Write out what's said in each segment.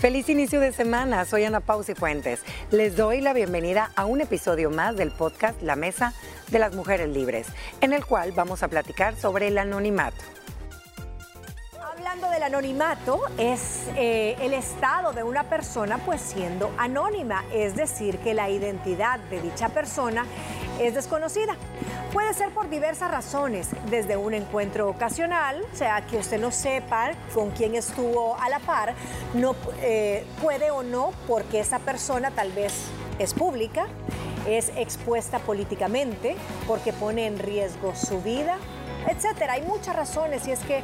Feliz inicio de semana, soy Ana Pausi Fuentes. Les doy la bienvenida a un episodio más del podcast La Mesa de las Mujeres Libres, en el cual vamos a platicar sobre el anonimato. Hablando del anonimato, es eh, el estado de una persona pues siendo anónima, es decir, que la identidad de dicha persona es desconocida. Puede ser por diversas razones, desde un encuentro ocasional, o sea, que usted no sepa con quién estuvo a la par, no eh, puede o no, porque esa persona tal vez es pública, es expuesta políticamente, porque pone en riesgo su vida, etcétera. Hay muchas razones y es que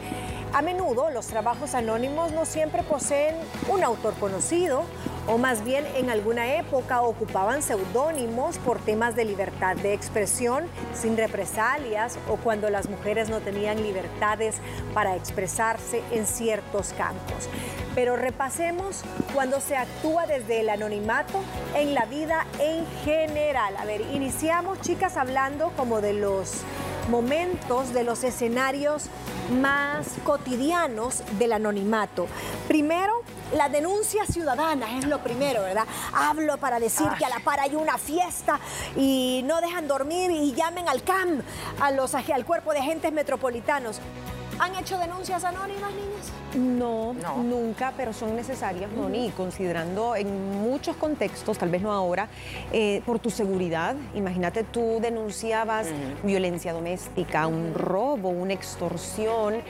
a menudo los trabajos anónimos no siempre poseen un autor conocido o más bien en alguna época ocupaban seudónimos por temas de libertad de expresión sin represalias o cuando las mujeres no tenían libertades para expresarse en ciertos campos. Pero repasemos cuando se actúa desde el anonimato en la vida en general. A ver, iniciamos chicas hablando como de los momentos, de los escenarios más cotidianos del anonimato. Primero, la denuncia ciudadana es lo primero, ¿verdad? Hablo para decir que a la par hay una fiesta y no dejan dormir y llamen al CAM, a los, al cuerpo de agentes metropolitanos. ¿Han hecho denuncias anónimas, niñas? No, nunca, pero son necesarias, Moni, considerando en muchos contextos, tal vez no ahora, eh, por tu seguridad. Imagínate, tú denunciabas violencia doméstica, un robo, una extorsión.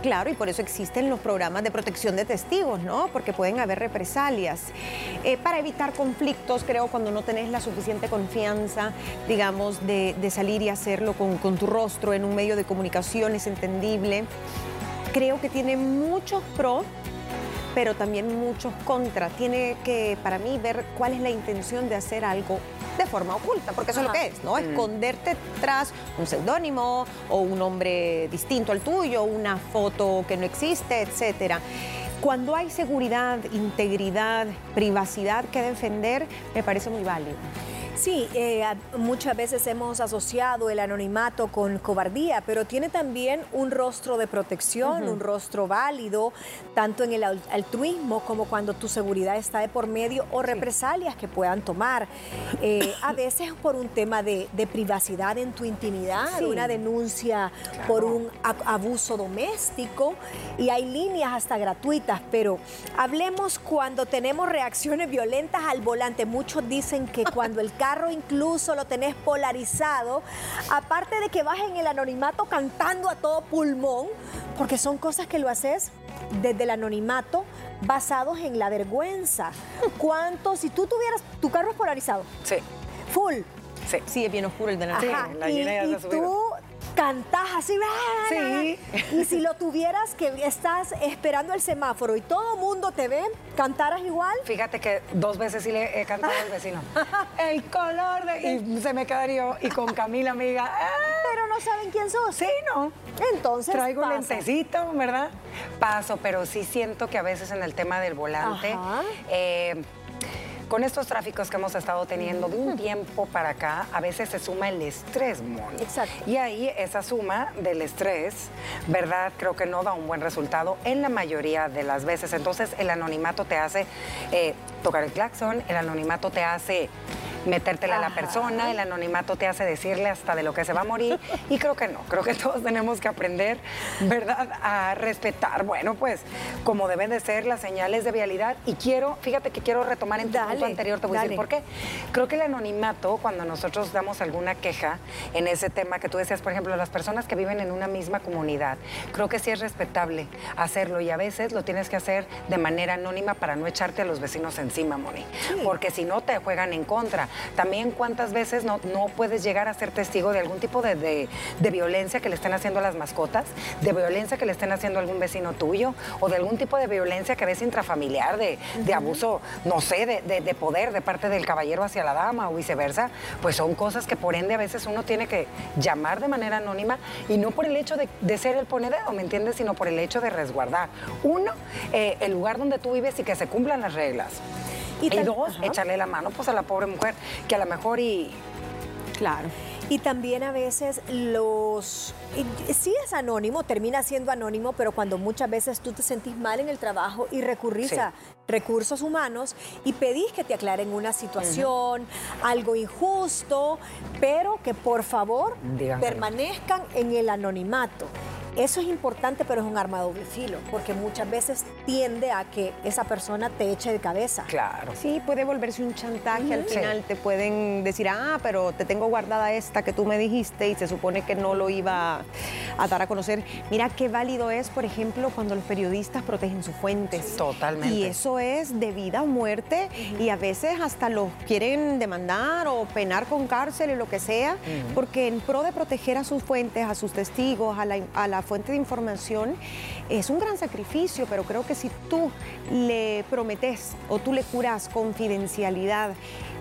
Claro. y por eso existen los programas de protección de testigos, ¿no? Porque pueden haber represalias. Eh, para evitar conflictos, creo, cuando no tenés la suficiente confianza, digamos, de, salir y hacerlo con, con tu rostro en un medio de comunicación, es entendible creo que tiene muchos pros, pero también muchos contras. Tiene que, para mí, ver cuál es la intención de hacer algo de forma oculta, porque eso es lo que es, ¿no? Mm. Esconderte tras un seudónimo o un nombre distinto al tuyo, una foto que no existe, etcétera. Cuando hay seguridad, integridad, privacidad que defender, me parece muy válido. Sí, eh, muchas veces hemos asociado el anonimato con cobardía, pero tiene también un rostro de protección, un rostro válido, tanto en el altruismo como cuando tu seguridad está de por medio o represalias que puedan tomar. Eh, a veces por un tema de, privacidad en tu intimidad, una denuncia por un abuso doméstico y hay líneas hasta gratuitas, pero hablemos cuando tenemos reacciones violentas al volante. Muchos dicen que cuando el carro incluso lo tenés polarizado, aparte de que vas en el anonimato cantando a todo pulmón, porque son cosas que lo haces desde el anonimato basados en la vergüenza. ¿Cuánto, si tú tuvieras, tu carro es polarizado? Sí. Full. Sí, sí es bien oscuro el de la, la y, y tú cantás así, sí. y si lo tuvieras que estás esperando el semáforo y todo mundo te ve, ¿cantaras igual? Fíjate que dos veces sí le he cantado al vecino. el color de... Y se me quedaría y con Camila amiga. ¡ah! Pero no saben quién sos. Sí, no. Entonces Traigo un lentecito, ¿verdad? Paso, pero sí siento que a veces en el tema del volante... Eh, con estos tráficos que hemos estado teniendo de un tiempo para acá, a veces se suma el estrés, Moni. Exacto. Y ahí esa suma del estrés, ¿verdad? Creo que no da un buen resultado en la mayoría de las veces. Entonces el anonimato te hace eh, tocar el claxon, el anonimato te hace metértela a la persona, el anonimato te hace decirle hasta de lo que se va a morir. Y creo que no, creo que todos tenemos que aprender, ¿verdad?, a respetar, bueno, pues como deben de ser las señales de vialidad. Y quiero, fíjate que quiero retomar en tu punto anterior, te voy a decir por qué. Creo que el anonimato, cuando nosotros damos alguna queja en ese tema que tú decías, por ejemplo, las personas que viven en una misma comunidad, creo que sí es respetable hacerlo. Y a veces lo tienes que hacer de manera anónima para no echarte a los vecinos encima, Moni, porque si no te juegan en contra. También cuántas veces no, no puedes llegar a ser testigo de algún tipo de, violencia que le estén haciendo a las mascotas, de violencia que le estén haciendo a algún vecino tuyo, o de algún tipo de violencia que ves intrafamiliar, de, abuso, no sé, de, poder de parte del caballero hacia la dama o viceversa, pues son cosas que por ende a veces uno tiene que llamar de manera anónima y no por el hecho de, ser el ponedero, ¿me entiendes? Sino por el hecho de resguardar. Uno, eh, el lugar donde tú vives y que se cumplan las reglas. Y, dos, echarle la mano pues a la pobre mujer, que a lo mejor y... Claro. Y también a veces los... Sí es anónimo, termina siendo anónimo, pero cuando muchas veces tú te sentís mal en el trabajo y recurrís a recursos humanos y pedís que te aclaren una situación, algo injusto, pero que por favor permanezcan en el anonimato. Eso es importante, pero es un arma de doble filo, porque muchas veces tiende a que esa persona te eche de cabeza. Claro. Sí, puede volverse un chantaje. Al final te pueden decir, ah, pero te tengo guardada esta que tú me dijiste y se supone que no lo iba a dar a conocer. Mira qué válido es, por ejemplo, cuando los periodistas protegen sus fuentes. Totalmente. Y eso es de vida o muerte y a veces hasta los quieren demandar o penar con cárcel y lo que sea, porque en pro de proteger a sus fuentes, a sus testigos, a la, a la fuente de información es un gran sacrificio, pero creo que si tú le prometes o tú le curas confidencialidad,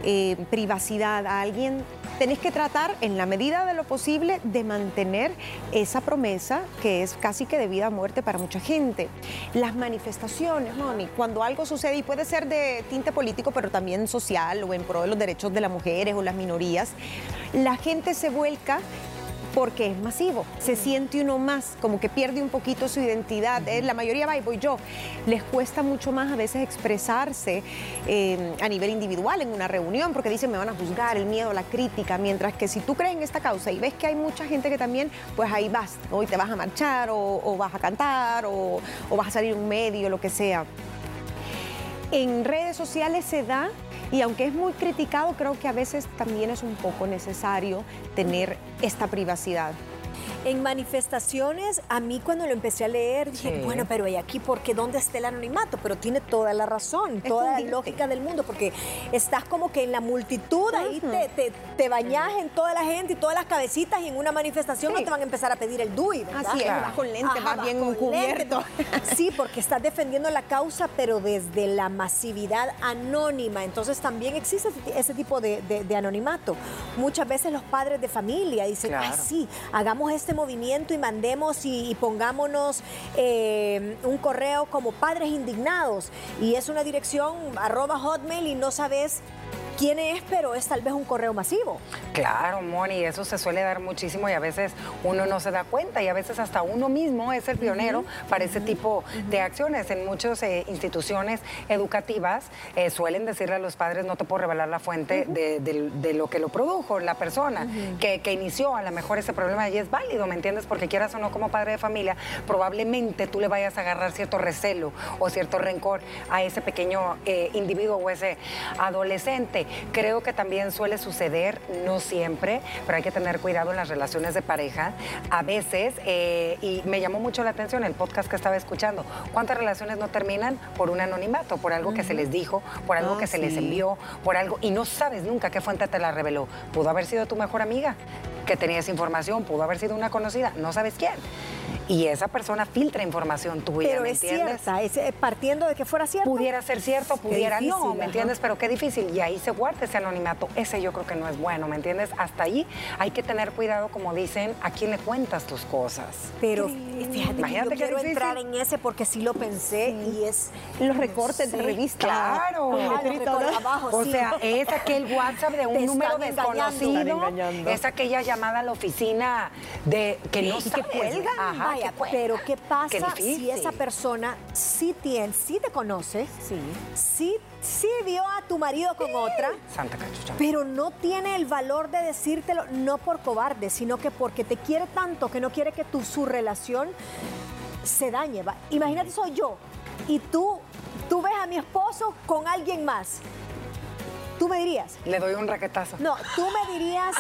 eh, privacidad a alguien, tenés que tratar en la medida de lo posible de mantener esa promesa que es casi que de vida a muerte para mucha gente. Las manifestaciones, Moni, cuando algo sucede y puede ser de tinte político, pero también social o en pro de los derechos de las mujeres o las minorías, la gente se vuelca porque es masivo. Se siente uno más, como que pierde un poquito su identidad. Eh, la mayoría va y voy yo. Les cuesta mucho más a veces expresarse eh, a nivel individual en una reunión porque dicen me van a juzgar, el miedo, la crítica. Mientras que si tú crees en esta causa y ves que hay mucha gente que también, pues ahí vas. Hoy te vas a marchar o, vas a cantar o, o vas a salir un medio, lo que sea. En redes sociales se da y aunque es muy criticado, creo que a veces también es un poco necesario tener esta privacidad. En manifestaciones, a mí cuando lo empecé a leer, dije, bueno, pero ¿y aquí por qué dónde está el anonimato? Pero tiene toda la razón, toda la lógica del mundo, porque estás como que en la multitud, ahí te, te, bañas en toda la gente y todas las cabecitas y en una manifestación no te van a empezar a pedir el DUI, ¿verdad? Así es, vas con lente, vas bien cubierto. Sí, porque estás defendiendo la causa, pero desde la masividad anónima. Entonces también existe ese tipo de, anonimato. Muchas veces los padres de familia dicen, ay, sí, hagamos este movimiento y mandemos y, pongámonos eh, un correo como padres indignados. Y es una dirección arroba hotmail y no sabes quién es, pero es tal vez un correo masivo. Claro, Moni, eso se suele dar muchísimo y a veces uno no se da cuenta y a veces hasta uno mismo es el pionero para ese tipo de acciones. En muchas eh, instituciones educativas eh, suelen decirle a los padres no te puedo revelar la fuente de, lo que lo produjo, la persona que, inició a lo mejor ese problema y es válido, ¿me entiendes? Porque quieras o no como padre de familia, probablemente tú le vayas a agarrar cierto recelo o cierto rencor a ese pequeño eh, individuo o ese adolescente. Creo que también suele suceder, no siempre, pero hay que tener cuidado en las relaciones de pareja. A veces, eh, y me llamó mucho la atención el podcast que estaba escuchando, ¿cuántas relaciones no terminan por un anonimato, por algo que se les dijo, por algo que se les envió, por algo, y no sabes nunca qué fuente te la reveló? Pudo haber sido tu mejor amiga que tenía esa información, pudo haber sido una conocida, no sabes quién y esa persona filtra información tuya, Pero es cierta, es, eh, partiendo de que fuera cierto. Pudiera ser cierto, pudiera no, ¿me entiendes? Pero qué difícil. Y ahí se guarda ese anonimato. Ese yo creo que no es bueno, ¿me entiendes? Hasta ahí hay que tener cuidado, como dicen, a quién le cuentas tus cosas. Pero fíjate, Imagínate yo quiero entrar en ese porque sí lo pensé y es... Los recortes de revista. Claro. abajo, o sea, es aquel WhatsApp de un número desconocido. Es aquella llamada a la oficina de que no se cuelga. Ajá, pero ¿qué pasa si esa persona sí tiene, sí te conoce, sí, sí, vio a tu marido con otra, Santa cachucha. pero no tiene el valor de decírtelo, no por cobarde, sino que porque te quiere tanto que no quiere que tu, su relación se dañe. Imagínate, soy yo y tú, tú ves a mi esposo con alguien más. Tú me dirías. Le doy un raquetazo. No, tú me dirías,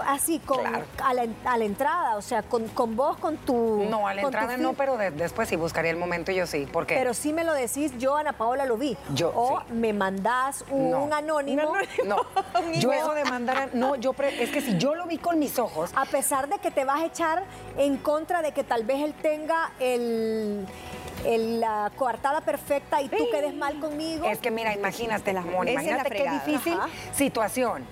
así con a, la, entrada, o sea, con, con vos, con tu... No, a la entrada no, pero después sí buscaría el momento yo sí, porque... Pero sí me lo decís, yo Ana Paola lo vi. Yo, o me mandás un, anónimo. No, yo eso de mandar, no, yo, es que si yo lo vi con mis ojos... A pesar de que te vas a echar en contra de que tal vez él tenga el la coartada perfecta y tú quedes mal conmigo. Es que mira, imagínate, la imagínate qué difícil situación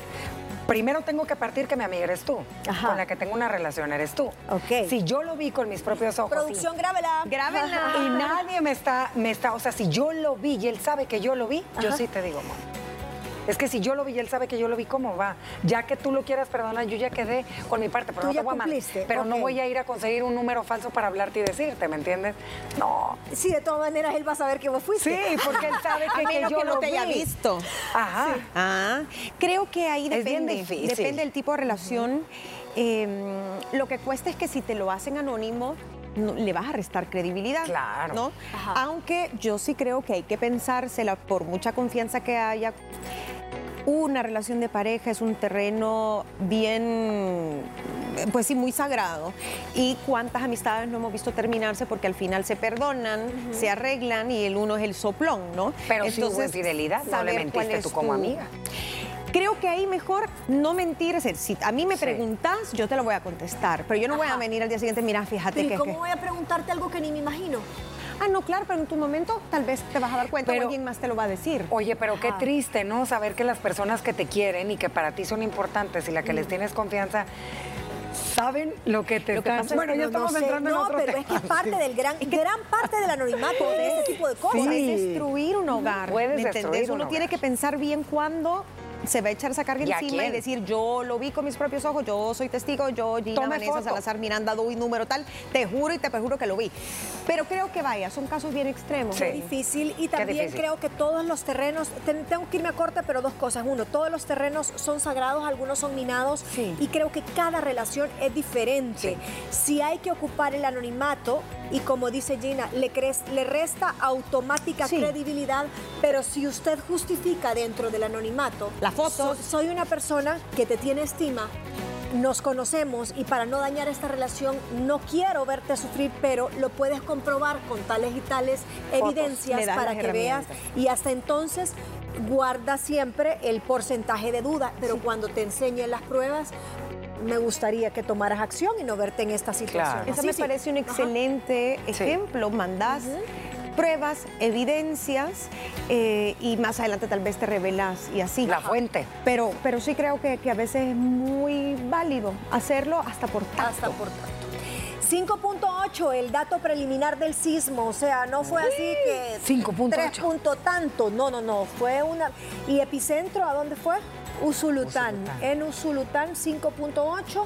primero tengo que partir que mi amiga eres tú, con la que tengo una relación eres tú. Ok. Si yo lo vi con mis propios ojos. Producción, grábela. Grábela. Y nadie me está, me está, o sea, si yo lo vi y él sabe que yo lo vi, yo sí te digo, amor Es que si yo lo vi y él sabe que yo lo vi, ¿cómo va? Ya que tú lo quieras perdonar, yo ya quedé con mi parte, pero, Tú no, ya te voy a cumpliste, pero no voy a ir a conseguir un número falso para hablarte y decirte, ¿me entiendes? No. Sí, de todas maneras él va a saber que vos fuiste. Sí, porque él sabe A que, que menos yo que no lo te haya vi. visto. Ajá. Ah, creo que ahí Es bien depende. difícil. Depende del tipo de relación. Eh, lo que cuesta es que si te lo hacen anónimo, no- le vas a restar credibilidad. Claro. ¿no? Ajá. Aunque yo sí creo que hay que pensársela por mucha confianza que haya. Una relación de pareja es un terreno bien, pues sí, muy sagrado. Y cuántas amistades no hemos visto terminarse porque al final se perdonan, se arreglan y el uno es el soplón, ¿no? Pero si hubo Entonces, infidelidad, no le mentiste tú como tu- amiga. Creo que ahí mejor no mentir. Si a mí me Sí. preguntas, yo te lo voy a contestar. Pero yo no voy a venir al día siguiente, mira, fíjate Pero ¿y que. cómo que- voy a preguntarte algo que ni me imagino? Ah, no, claro, pero en tu momento tal vez te vas a dar cuenta Pero- o alguien más te lo va a decir. Oye, pero qué Ajá. triste, ¿no? Saber que las personas que te quieren y que para ti son importantes y la que les tienes confianza saben lo que te Lo que pasa es Bueno, que ya no- estamos no sé, entrando en no, otro pero tema. es que es parte del gran, gran parte del anonimato de este tipo de cosas. Sí. Puedes destruir un hogar. Puedes ¿me destruir un Uno hogar. tiene que pensar bien cuándo se va a echar esa carga ¿Y a encima y decir yo lo vi con mis propios ojos, yo soy testigo, yo Gina Tome Vanessa foto. Salazar Miranda doy número tal, te juro y te perjuro que lo vi. Pero creo que vaya, son casos bien extremos. Sí. Qué difícil y también difícil. creo que todos los terrenos, ten- tengo que irme a corte, pero dos cosas. Uno, todos los terrenos son sagrados, algunos son minados Sí. y creo que cada relación es diferente. Si hay que ocupar el anonimato y como dice Gina, le, resta automática Sí. credibilidad, pero si usted justifica dentro del anonimato, Las fotos. "So- soy una persona que te tiene estima, nos conocemos y para no dañar esta relación no quiero verte sufrir, pero lo puedes comprobar con tales y tales Fotos. evidencias para que veas y hasta entonces guarda siempre el porcentaje de duda, pero cuando te enseñen las pruebas me gustaría que tomaras acción y no verte en esta situación. Claro. Eso me sí. parece un Ajá. excelente ejemplo. Mandás pruebas, evidencias eh, y más adelante tal vez te revelas y así. La fuente. Pero, pero sí creo que, que a veces es muy válido hacerlo hasta por tacto. Hasta por tanto. 5.8, el dato preliminar del sismo, o sea, no fue así que 5.8. 3 punto tanto, no, no, no, fue una... ¿Y epicentro a dónde fue? Usulután, Usulután. en Usulután 5.8.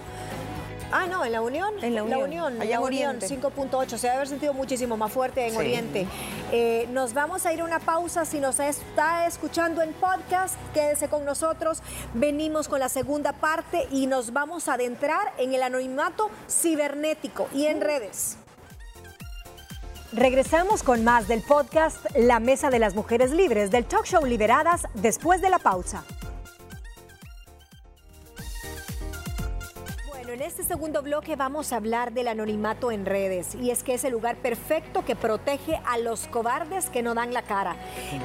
Ah, no, en la Unión. En la Unión, allá la en Unión, Oriente. 5.8. Se debe haber sentido muchísimo más fuerte en Sí. Oriente. Eh, nos vamos a ir a una pausa. Si nos está escuchando en podcast, quédese con nosotros. Venimos con la segunda parte y nos vamos a adentrar en el anonimato cibernético y en redes. Regresamos con más del podcast La Mesa de las Mujeres Libres del talk show Liberadas después de la pausa. En este segundo bloque vamos a hablar del anonimato en redes y es que es el lugar perfecto que protege a los cobardes que no dan la cara.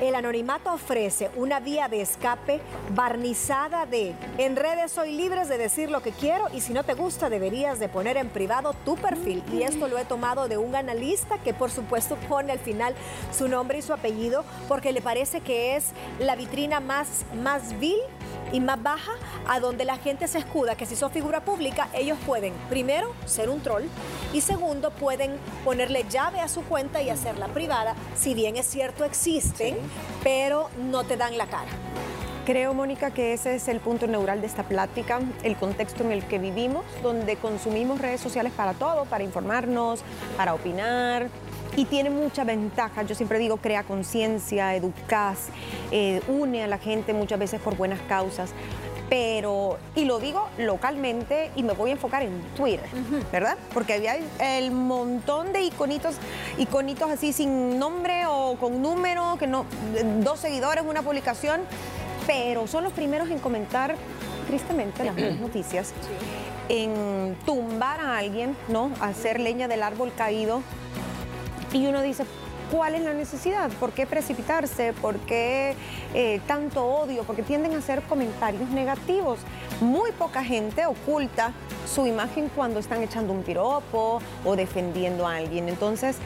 El anonimato ofrece una vía de escape barnizada de en redes soy libre de decir lo que quiero y si no te gusta deberías de poner en privado tu perfil y esto lo he tomado de un analista que por supuesto pone al final su nombre y su apellido porque le parece que es la vitrina más, más vil y más baja a donde la gente se escuda que si sos figura pública ellos pueden primero ser un troll y segundo pueden ponerle llave a su cuenta y hacerla privada si bien es cierto existen pero no te dan la cara Creo, Mónica, que ese es el punto neural de esta plática, el contexto en el que vivimos, donde consumimos redes sociales para todo, para informarnos, para opinar. Y tiene mucha ventaja, yo siempre digo, crea conciencia, educas, eh, une a la gente muchas veces por buenas causas. Pero, y lo digo localmente y me voy a enfocar en Twitter, ¿verdad? Porque había el montón de iconitos, iconitos así sin nombre o con número, que no, dos seguidores, una publicación, pero son los primeros en comentar, tristemente, las malas noticias, en tumbar a alguien, ¿no? Hacer leña del árbol caído. Y uno dice, ¿cuál es la necesidad? ¿Por qué precipitarse? ¿Por qué eh, tanto odio? Porque tienden a hacer comentarios negativos. Muy poca gente oculta su imagen cuando están echando un piropo o defendiendo a alguien. Entonces,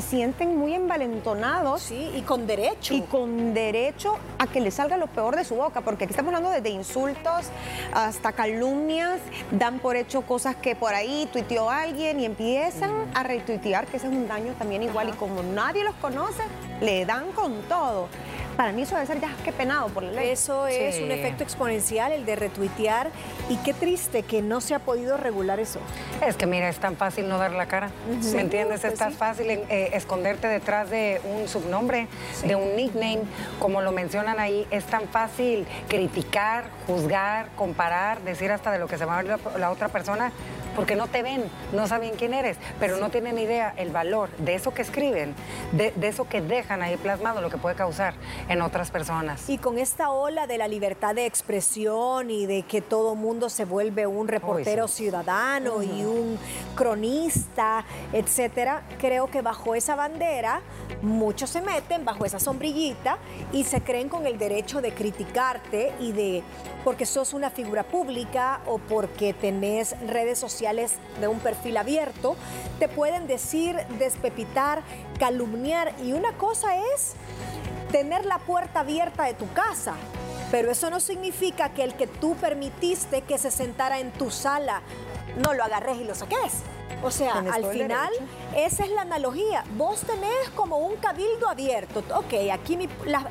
se sienten muy envalentonados sí y con derecho y con derecho a que le salga lo peor de su boca, porque aquí estamos hablando desde insultos hasta calumnias, dan por hecho cosas que por ahí tuiteó alguien y empiezan a retuitear, que ese es un daño también igual, y como nadie los conoce, le dan con todo. Para mí eso debe ser ya que penado por la ley. Eso es un efecto exponencial, el de retuitear. Y qué triste que no se ha podido regular eso. Es que mira, es tan fácil no dar la cara. ¿Me entiendes? es tan fácil eh, esconderte detrás de un subnombre, de un nickname, como lo mencionan ahí. Es tan fácil criticar, juzgar, comparar, decir hasta de lo que se va a ver la otra persona porque no te ven, no saben quién eres, pero no tienen idea el valor de eso que escriben, de, eso que dejan ahí plasmado, lo que puede causar en otras personas. Y con esta ola de la libertad de expresión y de que todo mundo se vuelve un reportero ciudadano y un cronista, etcétera, creo que bajo esa bandera muchos se meten bajo esa sombrillita y se creen con el derecho de criticarte y de porque sos una figura pública o porque tenés redes sociales de un perfil abierto, te pueden decir, despepitar, calumniar y una cosa es tener la puerta abierta de tu casa. Pero eso no significa que el que tú permitiste que se sentara en tu sala no lo agarres y lo saques. O sea, al final, esa es la analogía. Vos tenés como un cabildo abierto. Ok, aquí mi, la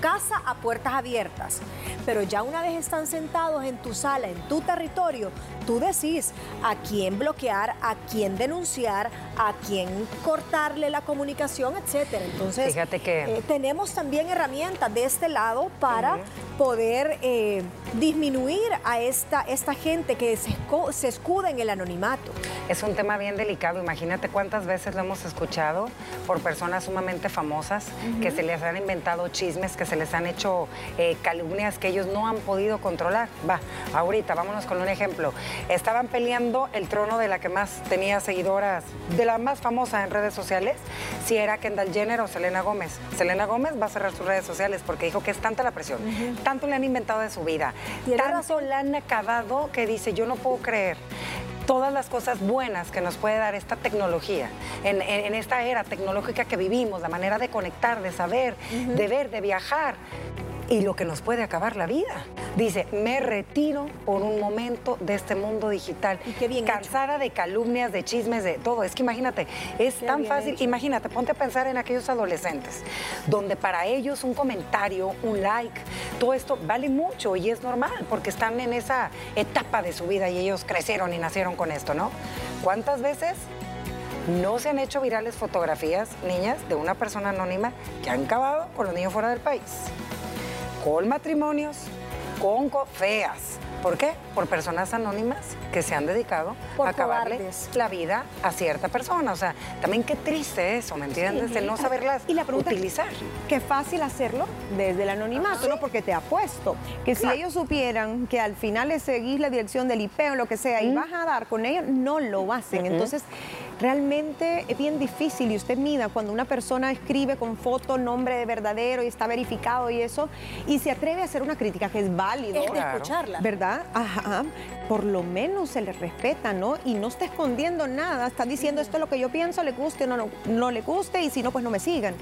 casa a puertas abiertas. Pero ya una vez están sentados en tu sala, en tu territorio, tú decís a quién bloquear, a quién denunciar, a quién cortarle la comunicación, etcétera. Entonces, Fíjate que... Eh, tenemos también herramientas de este lado para poder eh, disminuir a esta, esta gente que se, se escuda en el anonimato. Es un tema bien delicado. Imagínate cuántas veces lo hemos escuchado por personas sumamente famosas que se les han inventado chismes, que se les han hecho eh, calumnias que ellos no han podido controlar. Va, ahorita, vámonos con un ejemplo. Estaban peleando el trono de la que más tenía seguidoras, de la más famosa en redes sociales, si era Kendall Jenner o Selena Gómez. Selena Gómez va a cerrar sus redes sociales porque dijo que es tanta la presión, tanto le han inventado de su vida, tanto le han acabado que dice, yo no puedo creer todas las cosas buenas que nos puede dar esta tecnología, en, esta era tecnológica que vivimos, la manera de conectar, de saber, de ver, de viajar y lo que nos puede acabar la vida. Dice, me retiro por un momento de este mundo digital. Y qué bien Cansada de calumnias, de chismes, de todo. Es que imagínate, es tan fácil. Imagínate, ponte a pensar en aquellos adolescentes, donde para ellos un comentario, un like, todo esto vale mucho y es normal, porque están en esa etapa de su vida y ellos crecieron y nacieron con esto, ¿no? ¿Cuántas veces no se han hecho virales fotografías, niñas, de una persona anónima que han acabado con los niños fuera del país? Con matrimonios, con feas. ¿Por qué? Por personas anónimas que se han dedicado a acabarle la vida a cierta persona. O sea, también qué triste eso, ¿me entiendes? El no saberlas y la utilizar. Qué fácil hacerlo desde el anonimato, ¿no? Porque te apuesto que si ellos supieran que al final le seguís la dirección del IP o lo que sea y vas a dar con ellos, no lo hacen. Entonces, realmente es bien difícil y usted mida cuando una persona escribe con foto, nombre de verdadero y está verificado y eso, y se atreve a hacer una crítica que es válido. Es de escucharla. ¿Verdad? Ajá. Por lo menos se le respeta, ¿no? Y no está escondiendo nada, está diciendo esto es lo que yo pienso, le guste o no, no, no le guste, y si no, pues no me sigan.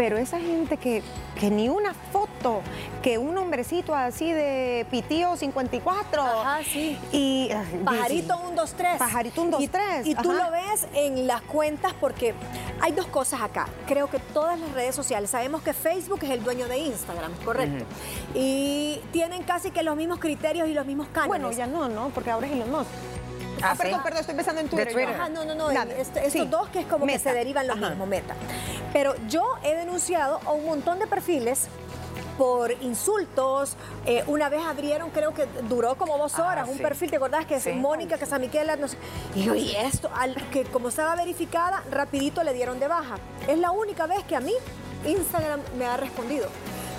Pero esa gente que, que ni una foto, que un hombrecito así de pitío 54. Ajá, sí. Y, pajarito 123. Pajarito 123. Y, y tú lo ves en las cuentas porque hay dos cosas acá. Creo que todas las redes sociales, sabemos que Facebook es el dueño de Instagram, correcto. Y tienen casi que los mismos criterios y los mismos cánones. Bueno, ya no, ¿no? Porque ahora es Elon Musk. Ah, perdón, perdón, estoy pensando en Twitter. Ajá, no, no, no. estos dos que es como que se derivan los mismos, meta. Pero yo he denunciado a un montón de perfiles por insultos. Eh, una vez abrieron, creo que duró como dos ah, horas, un perfil, ¿te acordás? Que es Mónica Casamiquela, no sé. Y yo, y esto, al, que como estaba verificada, rapidito le dieron de baja. Es la única vez que a mí Instagram me ha respondido.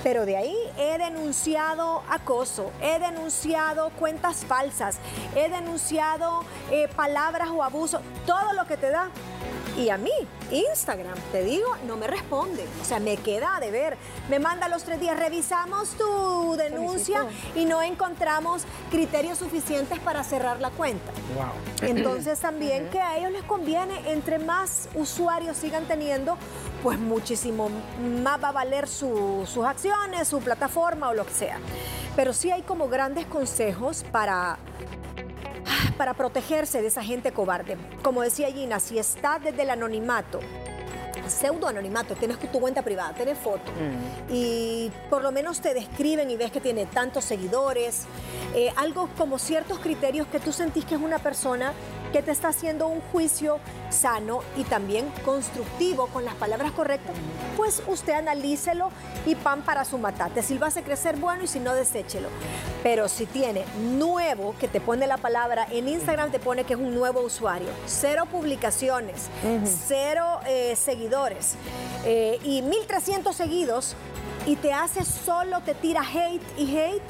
Pero de ahí he denunciado acoso, he denunciado cuentas falsas, he denunciado eh, palabras o abuso, todo lo que te da. Y a mí, Instagram, te digo, no me responde. O sea, me queda de ver. Me manda los tres días, revisamos tu denuncia y no encontramos criterios suficientes para cerrar la cuenta. Entonces también que a ellos les conviene, entre más usuarios sigan teniendo, pues muchísimo más va a valer sus acciones, su plataforma o lo que sea. Pero sí hay como grandes consejos para para protegerse de esa gente cobarde. Como decía Gina, si está desde el anonimato, pseudo anonimato, tienes tu cuenta privada, tienes foto y por lo menos te describen y ves que tiene tantos seguidores, eh, algo como ciertos criterios que tú sentís que es una persona que te está haciendo un juicio sano y también constructivo con las palabras correctas, pues usted analícelo y pan para su matate. Si lo hace crecer, bueno, y si no, deséchelo. Pero si tiene nuevo, que te pone la palabra, en Instagram te pone que es un nuevo usuario, cero publicaciones, cero eh, seguidores eh, y 1300 seguidos y te hace solo, te tira hate y hate,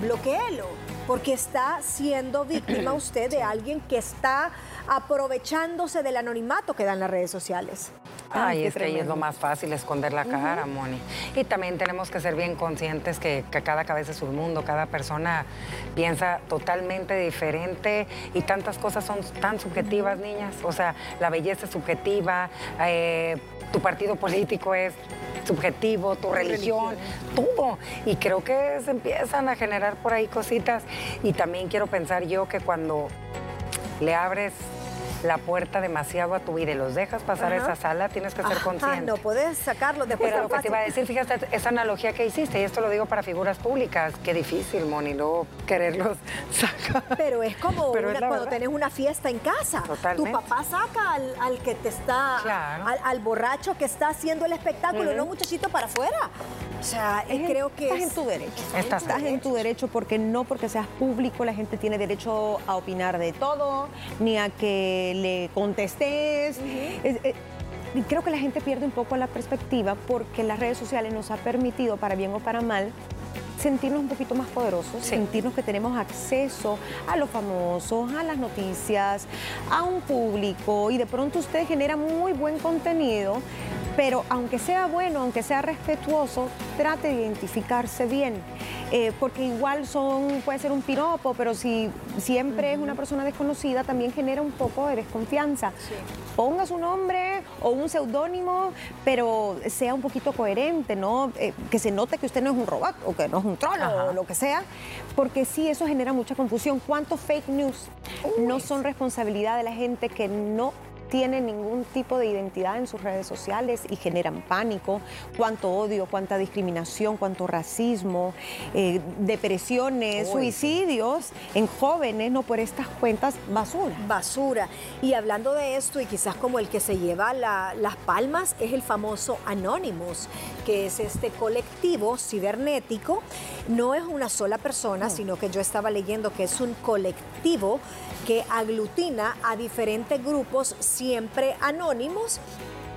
bloqueelo porque está siendo víctima usted de alguien que está aprovechándose del anonimato que dan las redes sociales. Ay, es que ahí es lo más fácil esconder la cara, Moni. Y también tenemos que ser bien conscientes que, cada cabeza es un mundo, cada persona piensa totalmente diferente y tantas cosas son tan subjetivas, niñas. O sea, la belleza es subjetiva, eh, tu partido político es subjetivo, tu religión, todo. Y creo que se empiezan a generar por ahí cositas. Y también quiero pensar yo que cuando le abres la puerta demasiado a tu vida y los dejas pasar a esa sala, tienes que ser consciente. no puedes sacarlo después. Pero lo que te iba a decir, fíjate, esa analogía que hiciste, y esto lo digo para figuras públicas, qué difícil, Moni, no quererlos sacar. Pero es como cuando tenés una fiesta en casa. Tu papá saca al, que te está, al, borracho que está haciendo el espectáculo, no muchachito para afuera. O sea, creo que estás en tu derecho. Estás, en tu derecho porque no porque seas público la gente tiene derecho a opinar de todo, ni a que le contestes. Eh, creo que la gente pierde un poco la perspectiva porque las redes sociales nos ha permitido, para bien o para mal, sentirnos un poquito más poderosos, sentirnos que tenemos acceso a los famosos, a las noticias, a un público y de pronto usted genera muy buen contenido, pero aunque sea bueno, aunque sea respetuoso, trate de identificarse bien. Eh, porque igual son, puede ser un piropo, pero si siempre es una persona desconocida, también genera un poco de desconfianza. Ponga su nombre o un seudónimo, pero sea un poquito coherente, ¿no? Eh, que se note que usted no es un robot o que no es un troll o lo que sea, porque sí, eso genera mucha confusión. ¿Cuántos fake news no son responsabilidad de la gente que no tienen ningún tipo de identidad en sus redes sociales y generan pánico, cuánto odio, cuánta discriminación, cuánto racismo, eh, depresiones, suicidios en jóvenes, no por estas cuentas basura. Basura. Y hablando de esto, y quizás como el que se lleva las palmas, es el famoso Anonymous, que es este colectivo cibernético. No es una sola persona, sino que yo estaba leyendo que es un colectivo que aglutina a diferentes grupos siempre anónimos.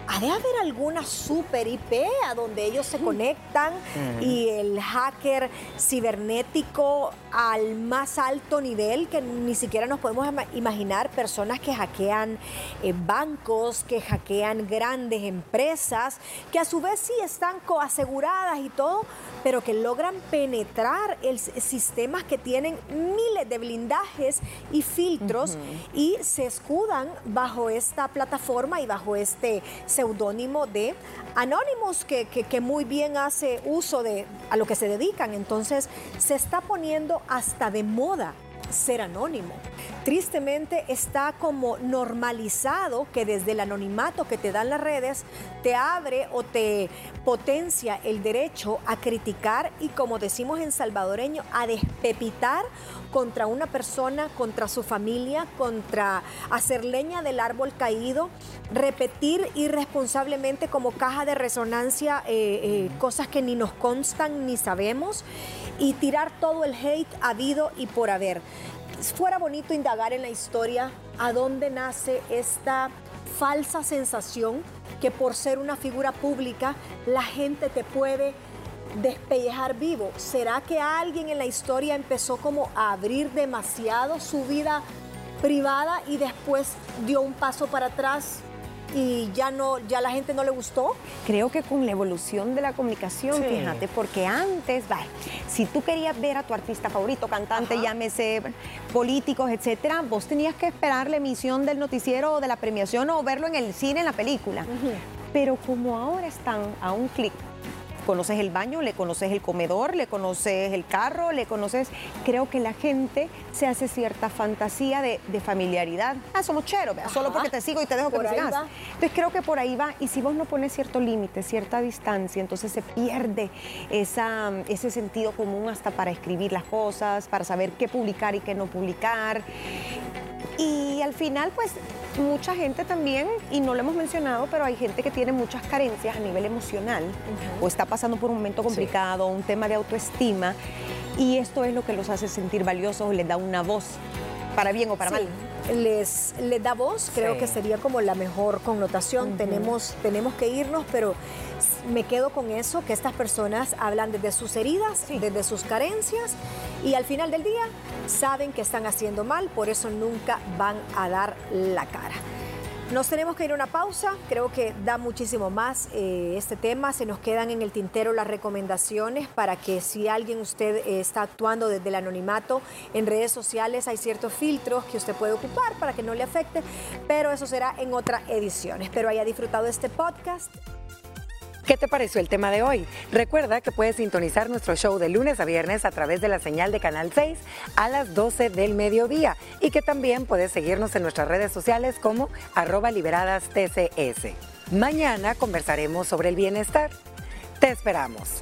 Ha de haber alguna super IP a donde ellos se conectan y el hacker cibernético al más alto nivel que ni siquiera nos podemos imaginar personas que hackean eh, bancos, que hackean grandes empresas, que a su vez sí están coaseguradas y todo, pero que logran penetrar el, sistemas que tienen miles de blindajes y filtros y se escudan bajo esta plataforma y bajo este seudónimo de Anonymous, que, que, muy bien hace uso de a lo que se dedican. Entonces, se está poniendo hasta de moda ser anónimo. Tristemente está como normalizado que desde el anonimato que te dan las redes te abre o te potencia el derecho a criticar y como decimos en salvadoreño, a despepitar contra una persona, contra su familia, contra hacer leña del árbol caído, repetir irresponsablemente como caja de resonancia eh, eh, cosas que ni nos constan ni sabemos y tirar todo el hate habido y por haber. Fuera bonito indagar en la historia a dónde nace esta falsa sensación que por ser una figura pública la gente te puede despellejar vivo. ¿Será que alguien en la historia empezó como a abrir demasiado su vida privada y después dio un paso para atrás y ya no, ya la gente no le gustó? Creo que con la evolución de la comunicación, fíjate, porque antes, si tú querías ver a tu artista favorito, cantante, llámese políticos, etcétera, vos tenías que esperar la emisión del noticiero o de la premiación o verlo en el cine, en la película. Pero como ahora están a un clic conoces el baño, le conoces el comedor, le conoces el carro, le conoces... Creo que la gente se hace cierta fantasía de, familiaridad. Ah, somos cheros, solo porque te sigo y te dejo que me sigas. Entonces creo que por ahí va. Y si vos no pones cierto límite, cierta distancia, entonces se pierde esa, ese sentido común hasta para escribir las cosas, para saber qué publicar y qué no publicar. Y al final, pues mucha gente también, y no lo hemos mencionado, pero hay gente que tiene muchas carencias a nivel emocional o está pasando por un momento complicado, un tema de autoestima, y esto es lo que los hace sentir valiosos, les da una voz, para bien o para mal. Les, les da voz, creo que sería como la mejor connotación. tenemos, tenemos que irnos, pero me quedo con eso, que estas personas hablan desde sus heridas, desde sus carencias y al final del día saben que están haciendo mal, por eso nunca van a dar la cara. Nos tenemos que ir a una pausa, creo que da muchísimo más eh, este tema, se nos quedan en el tintero las recomendaciones para que si alguien usted eh, está actuando desde el anonimato en redes sociales, hay ciertos filtros que usted puede ocupar para que no le afecte, pero eso será en otra edición. Espero haya disfrutado este podcast. ¿Qué te pareció el tema de hoy? Recuerda que puedes sintonizar nuestro show de lunes a viernes a través de la señal de Canal 6 a las 12 del mediodía y que también puedes seguirnos en nuestras redes sociales como arroba liberadas TCS. Mañana conversaremos sobre el bienestar. Te esperamos.